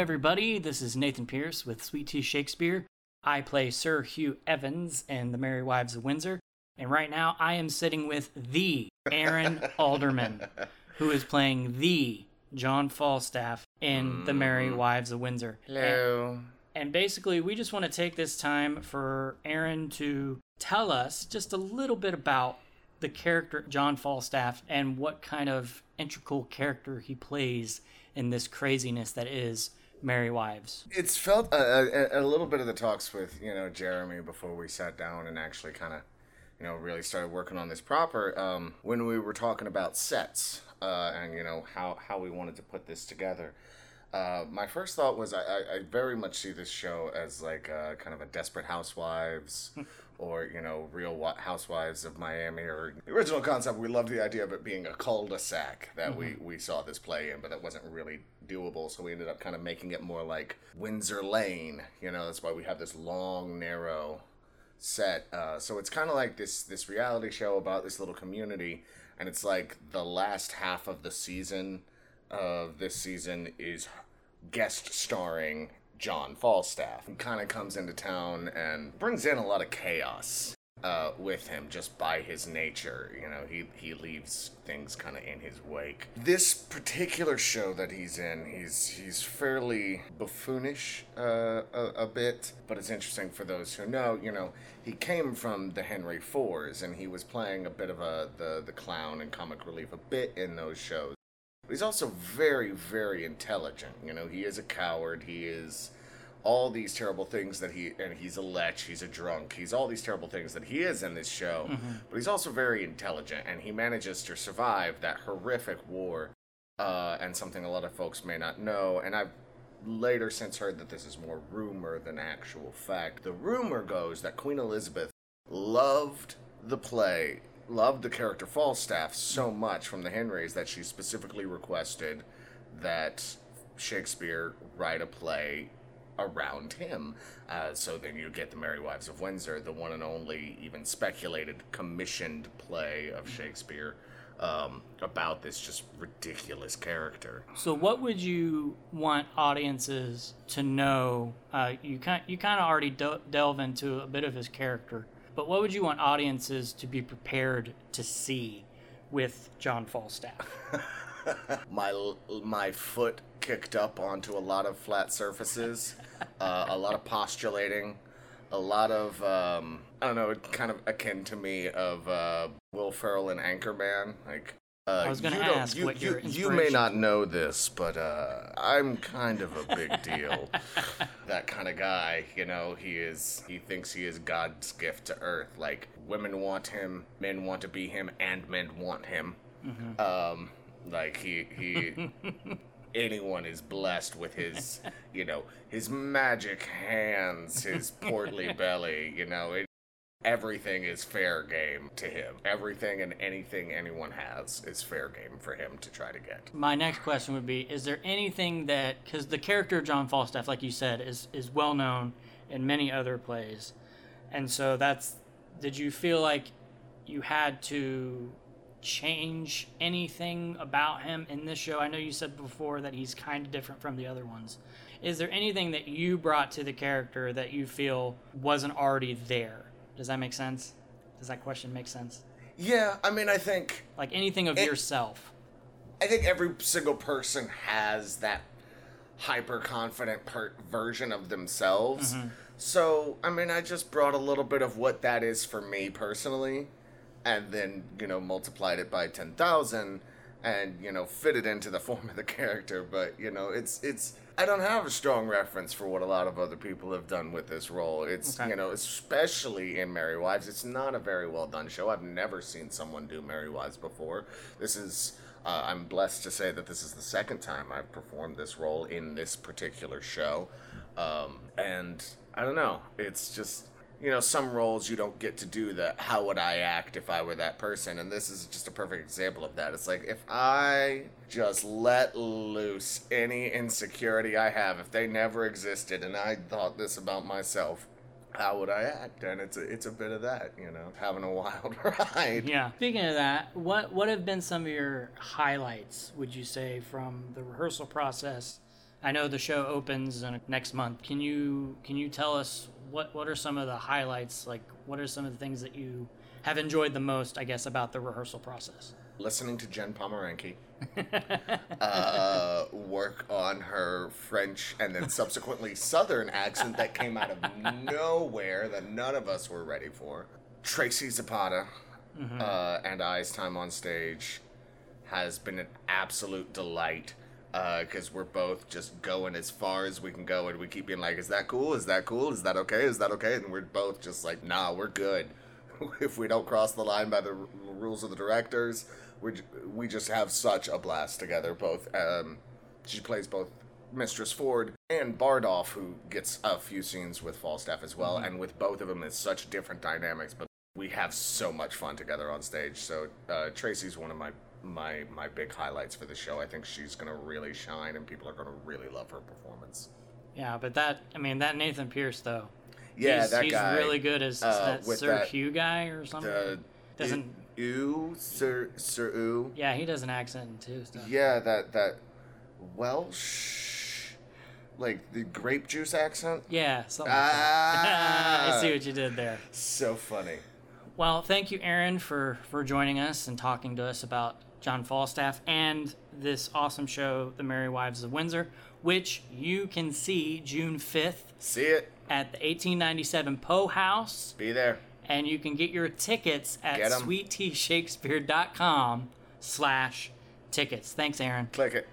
everybody. This is Nathan Pierce with Sweet Tea Shakespeare. I play Sir Hugh Evans in The Merry Wives of Windsor. And right now I am sitting with the Aaron Alderman, who is playing the John Falstaff in The Merry mm-hmm. Wives of Windsor. Hello. And basically, we just want to take this time for Aaron to tell us just a little bit about the character John Falstaff and what kind of integral character he plays in this craziness that is Merry Wives. It's felt a, a, a little bit of the talks with you know Jeremy before we sat down and actually kind of you know really started working on this proper um, when we were talking about sets uh, and you know how how we wanted to put this together. Uh, my first thought was I, I, I very much see this show as like a, kind of a Desperate Housewives or you know Real Housewives of Miami or the original concept. We loved the idea of it being a cul-de-sac that we we saw this play in, but that wasn't really doable. So we ended up kind of making it more like Windsor Lane. You know, that's why we have this long, narrow set. Uh, so it's kind of like this this reality show about this little community, and it's like the last half of the season of this season is guest starring John Falstaff. He kind of comes into town and brings in a lot of chaos uh, with him just by his nature. You know, he, he leaves things kind of in his wake. This particular show that he's in, he's he's fairly buffoonish uh, a, a bit, but it's interesting for those who know. You know, he came from the Henry Fours, and he was playing a bit of a the the clown and comic relief a bit in those shows. But he's also very, very intelligent. You know, he is a coward. He is all these terrible things that he and he's a lech. He's a drunk. He's all these terrible things that he is in this show. But he's also very intelligent, and he manages to survive that horrific war. Uh, and something a lot of folks may not know, and I've later since heard that this is more rumor than actual fact. The rumor goes that Queen Elizabeth loved the play, loved the character Falstaff so much from the Henrys that she specifically requested that Shakespeare write a play around him. Uh, so then you get the Merry Wives of Windsor, the one and only, even speculated, commissioned play of Shakespeare um, about this just ridiculous character. So, what would you want audiences to know? Uh, you kind you kind of already del- delve into a bit of his character, but what would you want audiences to be prepared to see with John Falstaff? my my foot kicked up onto a lot of flat surfaces, uh, a lot of postulating, a lot of um, I don't know, kind of akin to me of uh, Will Ferrell and Anchorman. Like uh, I was gonna you ask you, what you, your you may not know this, but uh, I'm kind of a big deal. that kind of guy, you know, he is. He thinks he is God's gift to Earth. Like women want him, men want to be him, and men want him. Mm-hmm. Um, like he he anyone is blessed with his you know his magic hands his portly belly you know everything is fair game to him everything and anything anyone has is fair game for him to try to get My next question would be: Is there anything that because the character of John Falstaff, like you said, is is well known in many other plays, and so that's. Did you feel like you had to change anything about him in this show? I know you said before that he's kind of different from the other ones. Is there anything that you brought to the character that you feel wasn't already there? Does that make sense? Does that question make sense? yeah i mean i think Like anything of It- yourself? I think every single person has that hyper confident per- version of themselves. Mm-hmm. So, I mean, I just brought a little bit of what that is for me personally, and then, you know, multiplied it by 10,000 and, you know, fit it into the form of the character. But, you know, it's, it's, I don't have a strong reference for what a lot of other people have done with this role. It's, Okay. you know, especially in Merry Wives, it's not a very well done show. I've never seen someone do Merry Wives before. This is, uh, I'm blessed to say that this is the second time I've performed this role in this particular show. Um, and I don't know, it's just, you know, some roles you don't get to do the how would I act if I were that person. And this is just a perfect example of that. It's like if I just let loose any insecurity I have, if they never existed and I thought this about myself, how would I act? And it's a, it's a bit of that, you know, having a wild ride. Yeah. Speaking of that, what what have been some of your highlights? Would you say from the rehearsal process I know the show opens in next month. Can you can you tell us what what are some of the highlights? Like, what are some of the things that you have enjoyed the most? I guess about the rehearsal process. Listening to Jen Pomeranke uh, work on her French and then subsequently Southern accent that came out of nowhere that none of us were ready for. Tracy Zapata uh, and I's time on stage has been an absolute delight because we're both just going as far as we can go and we keep being like, is that cool? Is that cool? Is that okay? Is that okay? And we're both just like, nah, we're good. if we don't cross the line by the r- rules of the directors, we we just have such a blast together. Both um, she plays both Mistress Ford and Bardolph, who gets a few scenes with Falstaff as well, and with both of them, it's such different dynamics, but we have so much fun together on stage. So uh, Tracy's one of my my my big highlights for the show. I think she's gonna really shine, and people are gonna really love her performance. Yeah, but that I mean that Nathan Pierce though. Yeah, he's, that he's guy. really good as uh, that Sir that- Hugh guy or something. The Doesn't- ooh sir sir ooh yeah, he does an accent too. Stuff. yeah that that Welsh like the grape juice accent. Yeah, something. like that. Ah, I see what you did there. So funny. Well, thank you, Aaron, for for joining us and talking to us about John Falstaff and this awesome show, The Merry Wives of Windsor, which you can see June fifth See it. at the 1897 Poe House, Be there. and you can get your tickets at sweetteashakespeare.com slash tickets. Thanks, Aaron. Click it.